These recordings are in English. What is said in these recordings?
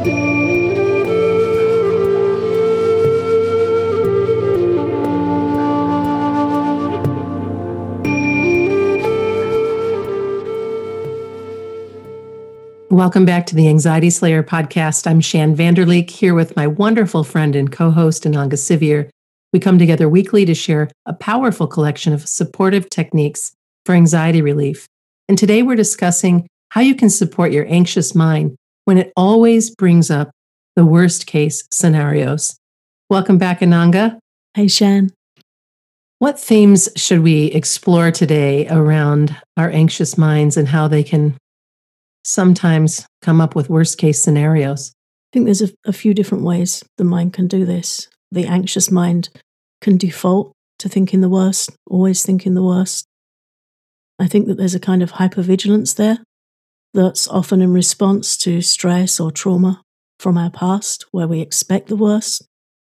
Welcome back to the Anxiety Slayer podcast. I'm Shann Vanderleek here with my wonderful friend and co host, Ananga Sivyer. We come together weekly to share a powerful collection of supportive techniques for anxiety relief. And today we're discussing how you can support your anxious mind when it always brings up the worst case scenarios. Welcome back, Ananga. Hi, Shann. What themes should we explore today around our anxious minds and how they can sometimes come up with worst case scenarios? I think there's a, a few different ways the mind can do this. The anxious mind can default to thinking the worst, always thinking the worst. I think that there's a kind of hypervigilance there that's often in response to stress or trauma from our past, where we expect the worst,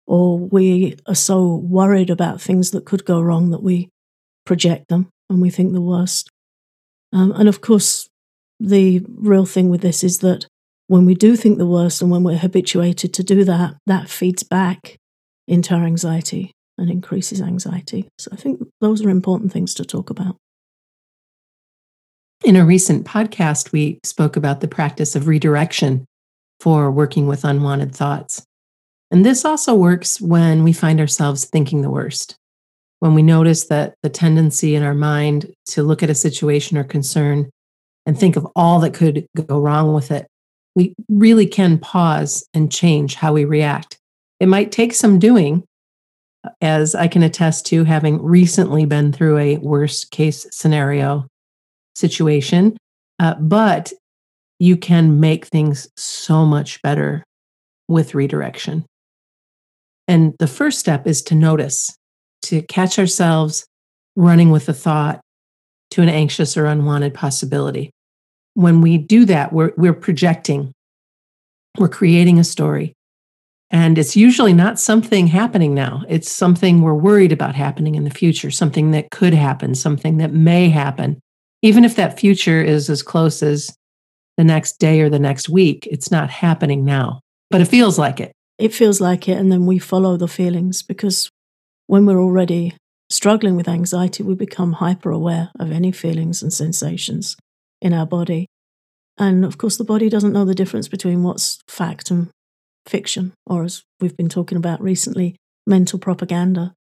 or we are so worried about things that could go wrong that we project them and we think the worst. Um, and of course, the real thing with this is that when we do think the worst and when we're habituated to do that, that feeds back into our anxiety and increases anxiety. So I think those are important things to talk about. In a recent podcast, we spoke about the practice of redirection for working with unwanted thoughts. And this also works when we find ourselves thinking the worst. When we notice that the tendency in our mind to look at a situation or concern and think of all that could go wrong with it, we really can pause and change how we react. It might take some doing, as I can attest to having recently been through a worst case scenario situation, uh, but you can make things so much better with redirection. And the first step is to notice, to catch ourselves running with a thought to an anxious or unwanted possibility. When we do that, we're, we're projecting, we're creating a story. And it's usually not something happening now. It's something we're worried about happening in the future, something that could happen, something that may happen. Even if that future is as close as the next day or the next week, it's not happening now, but it feels like it. It feels like it. And then we follow the feelings because when we're already struggling with anxiety, we become hyper aware of any feelings and sensations in our body. And of course, the body doesn't know the difference between what's fact and fiction, or as we've been talking about recently, mental propaganda.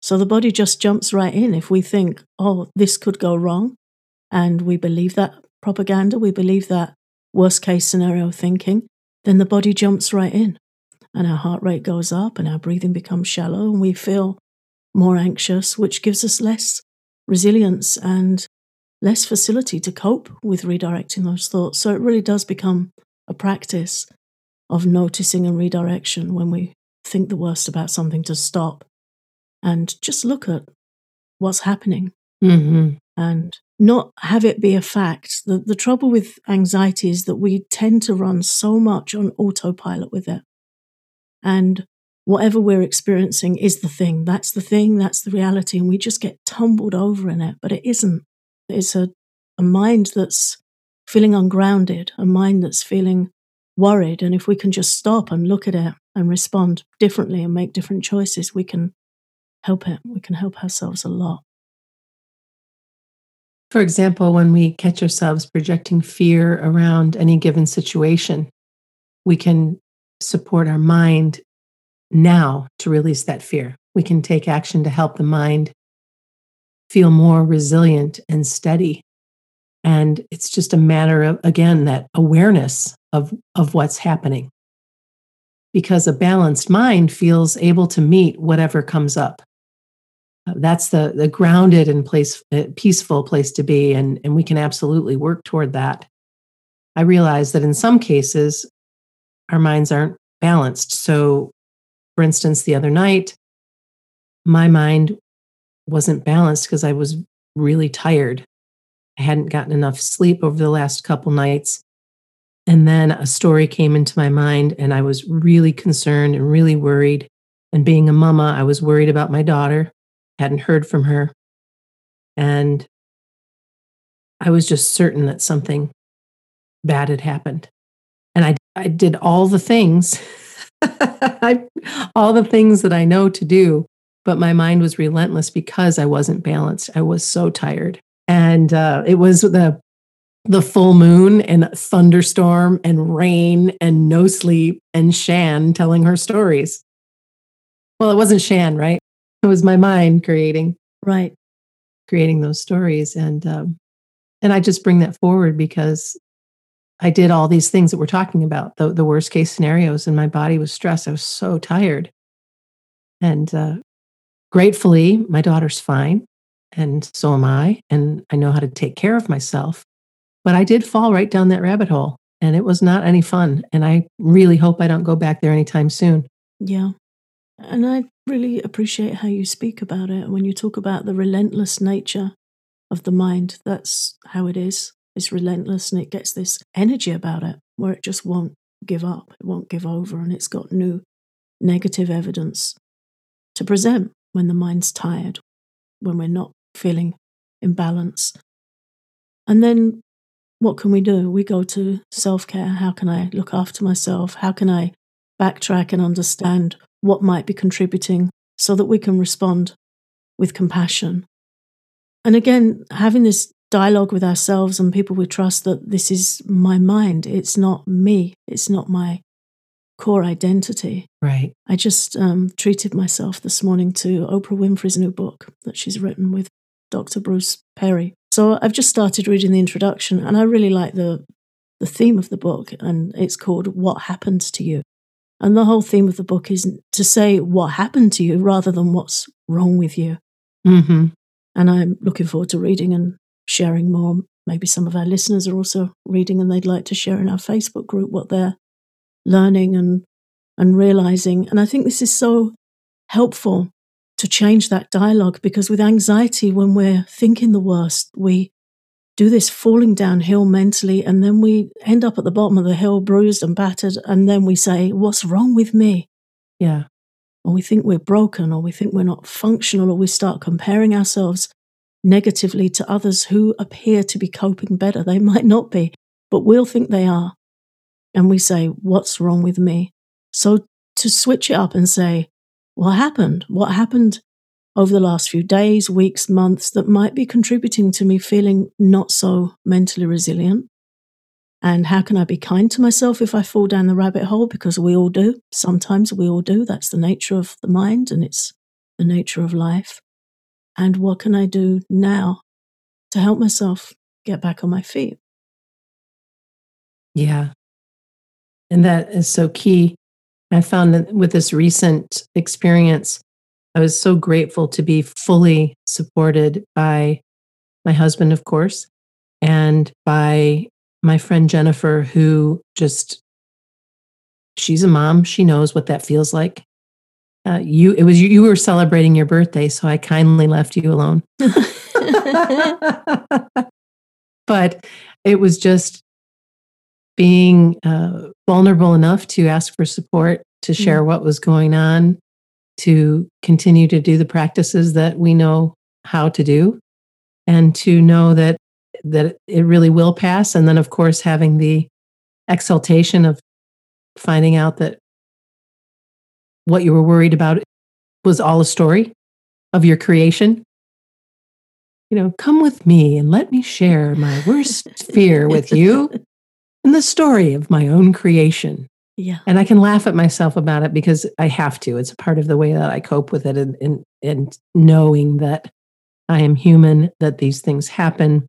So the body just jumps right in. If we think, oh, this could go wrong, and we believe that propaganda, we believe that worst case scenario thinking, then the body jumps right in. And our heart rate goes up and our breathing becomes shallow, and we feel more anxious, which gives us less resilience and less facility to cope with redirecting those thoughts. So it really does become a practice of noticing and redirection when we think the worst about something to stop and just look at what's happening mm-hmm. and not have it be a fact. The, the trouble with anxiety is that we tend to run so much on autopilot with it. And whatever we're experiencing is the thing. That's the thing. That's the reality. And we just get tumbled over in it, but it isn't. It's a, a mind that's feeling ungrounded, a mind that's feeling worried. And if we can just stop and look at it and respond differently and make different choices, we can help it. We can help ourselves a lot. For example, when we catch ourselves projecting fear around any given situation, we can support our mind now to release that fear. We can take action to help the mind feel more resilient and steady. And it's just a matter of, again, that awareness of, of what's happening. Because a balanced mind feels able to meet whatever comes up. That's the, the grounded and place, uh, peaceful place to be. And, and we can absolutely work toward that. I realize that in some cases, our minds aren't balanced. So, for instance, the other night, my mind wasn't balanced because I was really tired. I hadn't gotten enough sleep over the last couple nights. And then a story came into my mind, and I was really concerned and really worried. And being a mama, I was worried about my daughter, hadn't heard from her. And I was just certain that something bad had happened. And I, I did all the things, I, all the things that I know to do, but my mind was relentless because I wasn't balanced. I was so tired. And uh, it was the the full moon and thunderstorm and rain and no sleep and Shann telling her stories. Well, it wasn't Shann, right? It was my mind creating, right, creating those stories, and um, and I just bring that forward because I did all these things that we're talking about, the the worst case scenarios, and my body was stressed. I was so tired, and uh, gratefully, my daughter's fine, and so am I, and I know how to take care of myself. But I did fall right down that rabbit hole, and it was not any fun. And I really hope I don't go back there anytime soon. Yeah. And I really appreciate how you speak about it. When you talk about the relentless nature of the mind, that's how it is. It's relentless and it gets this energy about it where it just won't give up, it won't give over, and it's got new negative evidence to present when the mind's tired, when we're not feeling in balance. And then what can we do? We go to self care. How can I look after myself? How can I backtrack and understand what might be contributing so that we can respond with compassion. And again, having this dialogue with ourselves and people we trust that this is my mind, it's not me, it's not my core identity. Right. I just um, treated myself this morning to Oprah Winfrey's new book that she's written with Dr. Bruce Perry. So I've just started reading the introduction and I really like the the theme of the book and it's called What Happened to You. And the whole theme of the book is to say what happened to you rather than what's wrong with you. Mm-hmm. And I'm looking forward to reading and sharing more. Maybe some of our listeners are also reading and they'd like to share in our Facebook group what they're learning and, and realizing. And I think this is so helpful to change that dialogue because with anxiety, when we're thinking the worst, we do this falling downhill mentally, and then we end up at the bottom of the hill, bruised and battered, and then we say, What's wrong with me? Yeah. Or we think we're broken, or we think we're not functional, or we start comparing ourselves negatively to others who appear to be coping better. They might not be, but we'll think they are. And we say, What's wrong with me? So to switch it up and say, What happened? What happened over the last few days, weeks, months that might be contributing to me feeling not so mentally resilient? And how can I be kind to myself if I fall down the rabbit hole? Because we all do. Sometimes we all do. That's the nature of the mind and it's the nature of life. And what can I do now to help myself get back on my feet? Yeah. And that is so key. I found that with this recent experience, I was so grateful to be fully supported by my husband, of course, and by my friend Jennifer, who just, she's a mom. She knows what that feels like. Uh, you, it was you, you were celebrating your birthday, so I kindly left you alone. but it was just being uh, vulnerable enough to ask for support, to share mm. what was going on, to continue to do the practices that we know how to do and to know that that it really will pass. And then of course having the exaltation of finding out that what you were worried about was all a story of your creation. You know come with me and let me share my worst fear with you and the story of my own creation yeah. And I can laugh at myself about it because I have to. It's part of the way that I cope with it and, and, and knowing that I am human, that these things happen,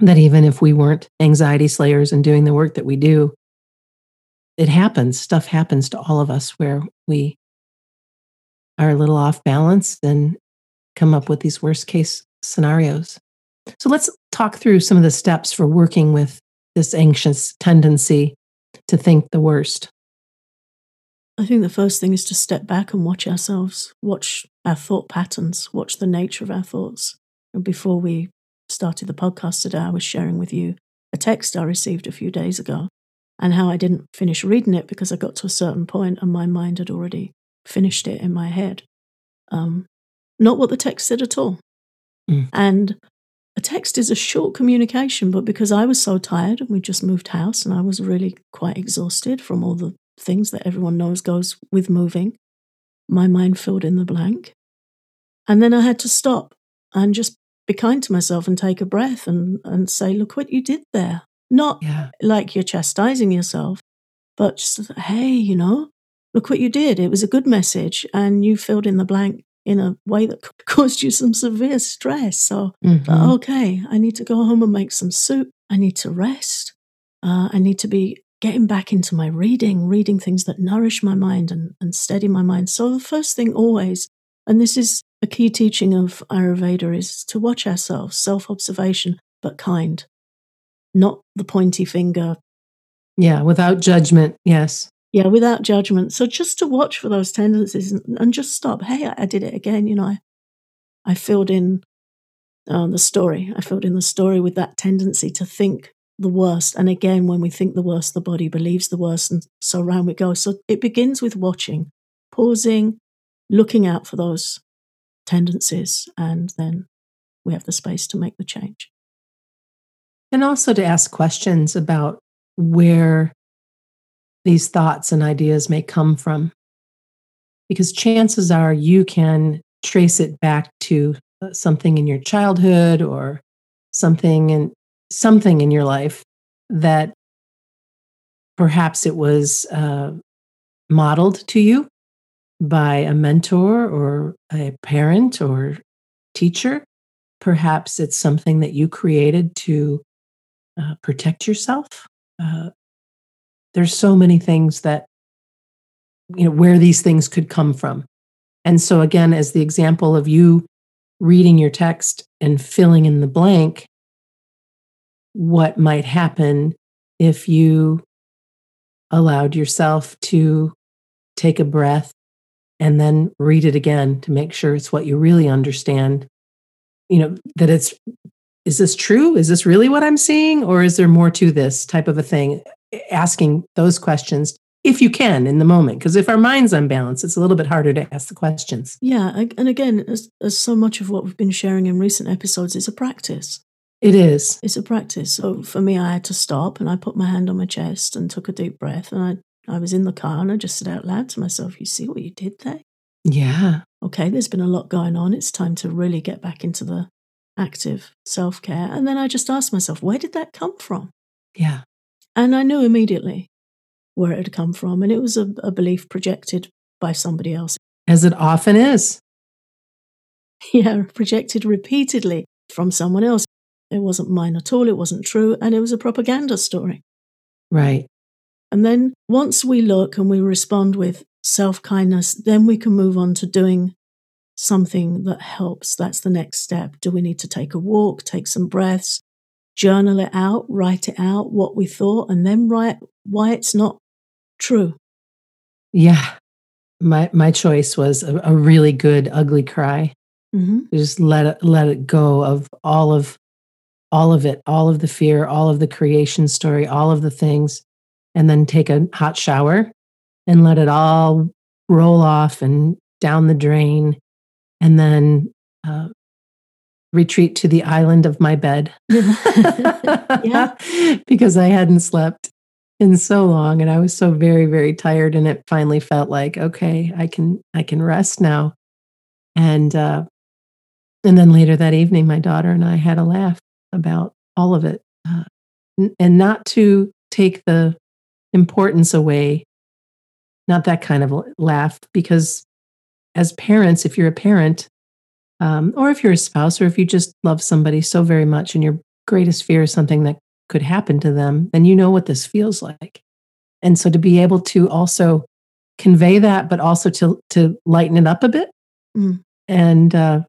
that even if we weren't anxiety slayers and doing the work that we do, it happens. Stuff happens to all of us where we are a little off balance and come up with these worst case scenarios. So let's talk through some of the steps for working with this anxious tendency to think the worst. I think the first thing is to step back and watch ourselves, watch our thought patterns, watch the nature of our thoughts. And before we started the podcast today, I was sharing with you a text I received a few days ago and how I didn't finish reading it because I got to a certain point and my mind had already finished it in my head. Um, not what the text said at all. Mm. And a text is a short communication, but because I was so tired and we just moved house and I was really quite exhausted from all the things that everyone knows goes with moving, my mind filled in the blank. And then I had to stop and just be kind to myself and take a breath and, and say, look what you did there. Not yeah. like you're chastising yourself, but just, hey, you know, look what you did. It was a good message and you filled in the blank in a way that caused you some severe stress. So, mm-hmm. okay, I need to go home and make some soup. I need to rest. Uh, I need to be getting back into my reading, reading things that nourish my mind and, and steady my mind. So, the first thing always, and this is a key teaching of Ayurveda, is to watch ourselves, self observation, but kind, not the pointy finger. Yeah, without judgment. Yes. Yeah, without judgment. So just to watch for those tendencies and, and just stop. Hey, I, I, did it again. You know, I, I filled in uh, the story. I filled in the story with that tendency to think the worst. And again, when we think the worst, the body believes the worst. And so round we go. So it begins with watching, pausing, looking out for those tendencies. And then we have the space to make the change. And also to ask questions about where these thoughts and ideas may come from. Because chances are you can trace it back to uh, something in your childhood or something in something in your life that perhaps it was uh, modeled to you by a mentor or a parent or teacher. Perhaps it's something that you created to uh, protect yourself, uh, there's so many things that you know where these things could come from and so again as the example of you reading your text and filling in the blank what might happen if you allowed yourself to take a breath and then read it again to make sure it's what you really understand. You know that it's is this true? Is this really what i'm seeing? Or is there more to this type of a thing? Asking those questions if you can in the moment. Because if our mind's unbalanced it's a little bit harder to ask the questions. Yeah and again as, as so much of what we've been sharing in recent episodes is a practice it is it's a practice so for me i had to stop and i put my hand on my chest and took a deep breath and i i was in the car and i just said out loud to myself you see what you did there yeah okay there's been a lot going on it's time to really get back into the active self-care and then i just asked myself where did that come from yeah and I knew immediately where it had come from. And it was a, a belief projected by somebody else. As it often is. Yeah, projected repeatedly from someone else. It wasn't mine at all. It wasn't true. And it was a propaganda story. Right. And then once we look and we respond with self kindness, then we can move on to doing something that helps. That's the next step. Do we need to take a walk, take some breaths, journal it out, write it out, what we thought, and then write why it's not true. Yeah. My my choice was a, a really good ugly cry. Mm-hmm. Just let it let it go of all of all of it, all of the fear, all of the creation story, all of the things, and then take a hot shower and let it all roll off and down the drain, and then uh, retreat to the island of my bed. Yeah. because I hadn't slept in so long and I was so very very tired and it finally felt like okay I can I can rest now. And uh and then later that evening my daughter and I had a laugh about all of it uh, and not to take the importance away not that kind of laugh because as parents if you're a parent um, or if you're a spouse, or if you just love somebody so very much and your greatest fear is something that could happen to them, then you know what this feels like. And so to be able to also convey that, but also to to lighten it up a bit, mm. and uh,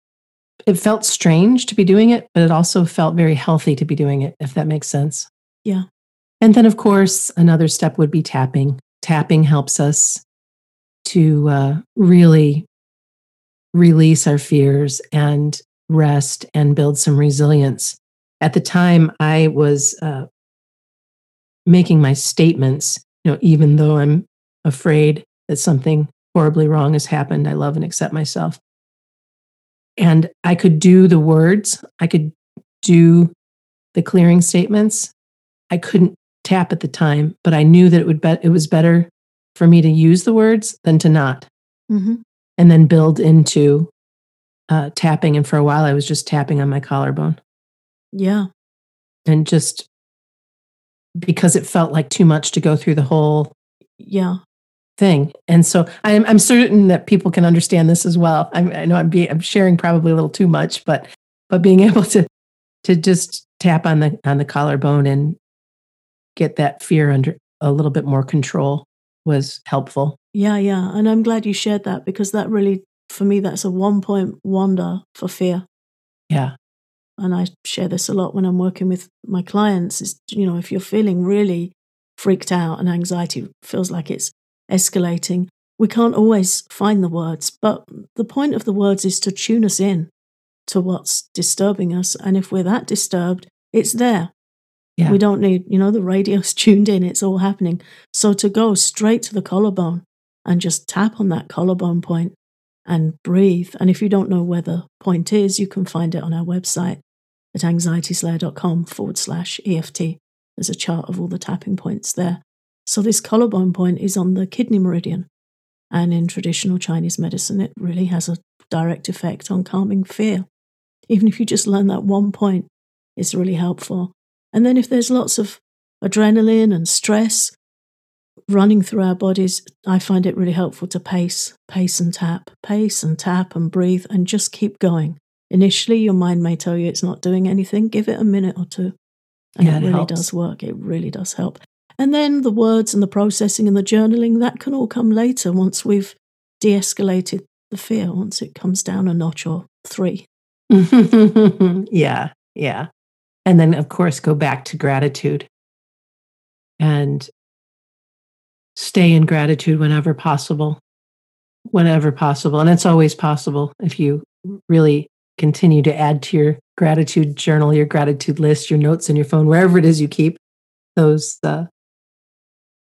it felt strange to be doing it, but it also felt very healthy to be doing it, if that makes sense. Yeah. And then, of course, another step would be tapping. Tapping helps us to uh, really release our fears and rest and build some resilience. At the time, I was uh, making my statements, you know, even though I'm afraid that something horribly wrong has happened, I love and accept myself. And I could do the words, I could do the clearing statements, I couldn't tap at the time, but I knew that it would be, it was better for me to use the words than to not, Mm-hmm. and then build into uh, tapping. And for a while, I was just tapping on my collarbone Yeah. and just because it felt like too much to go through the whole Yeah. Thing. And so I'm, I'm certain that people can understand this as well. I'm, I know I'm being, I'm sharing probably a little too much, but, but being able to, to just tap on the, on the collarbone and get that fear under a little bit more control was helpful. Yeah. Yeah. And I'm glad you shared that because that really, for me, that's a one point wonder for fear. Yeah. and I share this a lot when I'm working with my clients is you know if you're feeling really freaked out and anxiety feels like it's escalating we can't always find the words but the point of the words is to tune us in to what's disturbing us and if we're that disturbed it's there Yeah. we don't need you know the radio's tuned in it's all happening so to go straight to the collarbone and just tap on that collarbone point and breathe. And if you don't know where the point is, you can find it on our website at anxietyslayer.com forward slash EFT. There's a chart of all the tapping points there. So this collarbone point is on the kidney meridian. And in traditional Chinese medicine, it really has a direct effect on calming fear. Even if you just learn that one point, it's really helpful. And then if there's lots of adrenaline and stress, running through our bodies, I find it really helpful to pace, pace and tap, pace and tap and breathe and just keep going. Initially, your mind may tell you it's not doing anything. Give it a minute or two. And Yeah, it it really helps. does work. It really does help. And then the words and the processing and the journaling, that can all come later once we've de escalated the fear, once it comes down a notch or three. yeah. Yeah. And then, of course, go back to gratitude and stay in gratitude whenever possible. Whenever possible. And it's always possible if you really continue to add to your gratitude journal, your gratitude list, your notes in your phone, wherever it is you keep those, uh,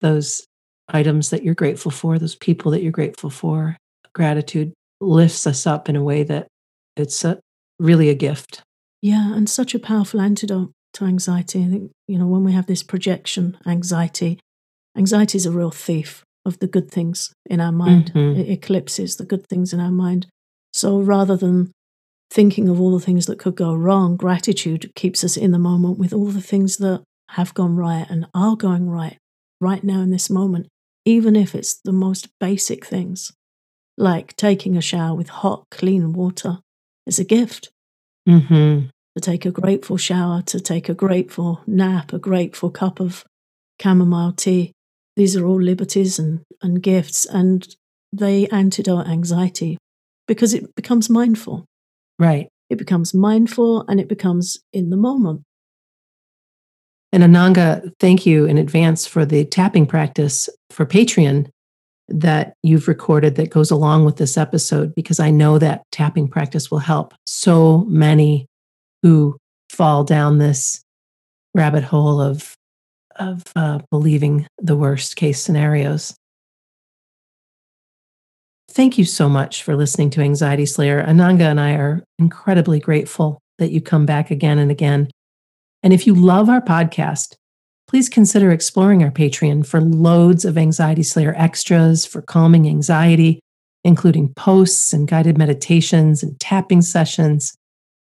those items that you're grateful for, those people that you're grateful for. Gratitude lifts us up in a way that it's a, really a gift. Yeah, and such a powerful antidote to anxiety. I think, you know, when we have this projection anxiety, anxiety is a real thief of the good things in our mind. Mhm. It eclipses the good things in our mind. So rather than thinking of all the things that could go wrong, gratitude keeps us in the moment with all the things that have gone right and are going right right now in this moment, even if it's the most basic things, like taking a shower with hot, clean water is a gift Mm-hmm. to take a grateful shower, to take a grateful nap, a grateful cup of chamomile tea. These are all liberties and, and gifts, and they antidote anxiety because it becomes mindful. Right. It becomes mindful and it becomes in the moment. And Ananga, thank you in advance for the tapping practice for Patreon that you've recorded that goes along with this episode, because I know that tapping practice will help so many who fall down this rabbit hole of, of uh, believing the worst case scenarios. Thank you so much for listening to Anxiety Slayer. Ananga and I are incredibly grateful that you come back again and again. And if you love our podcast, please consider exploring our Patreon for loads of Anxiety Slayer extras for calming anxiety, including posts and guided meditations and tapping sessions,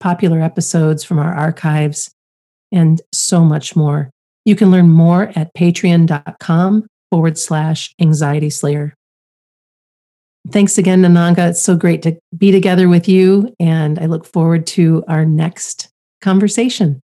popular episodes from our archives, and so much more. You can learn more at patreon.com forward slash anxiety slayer. Thanks again, Ananga. It's so great to be together with you, and I look forward to our next conversation.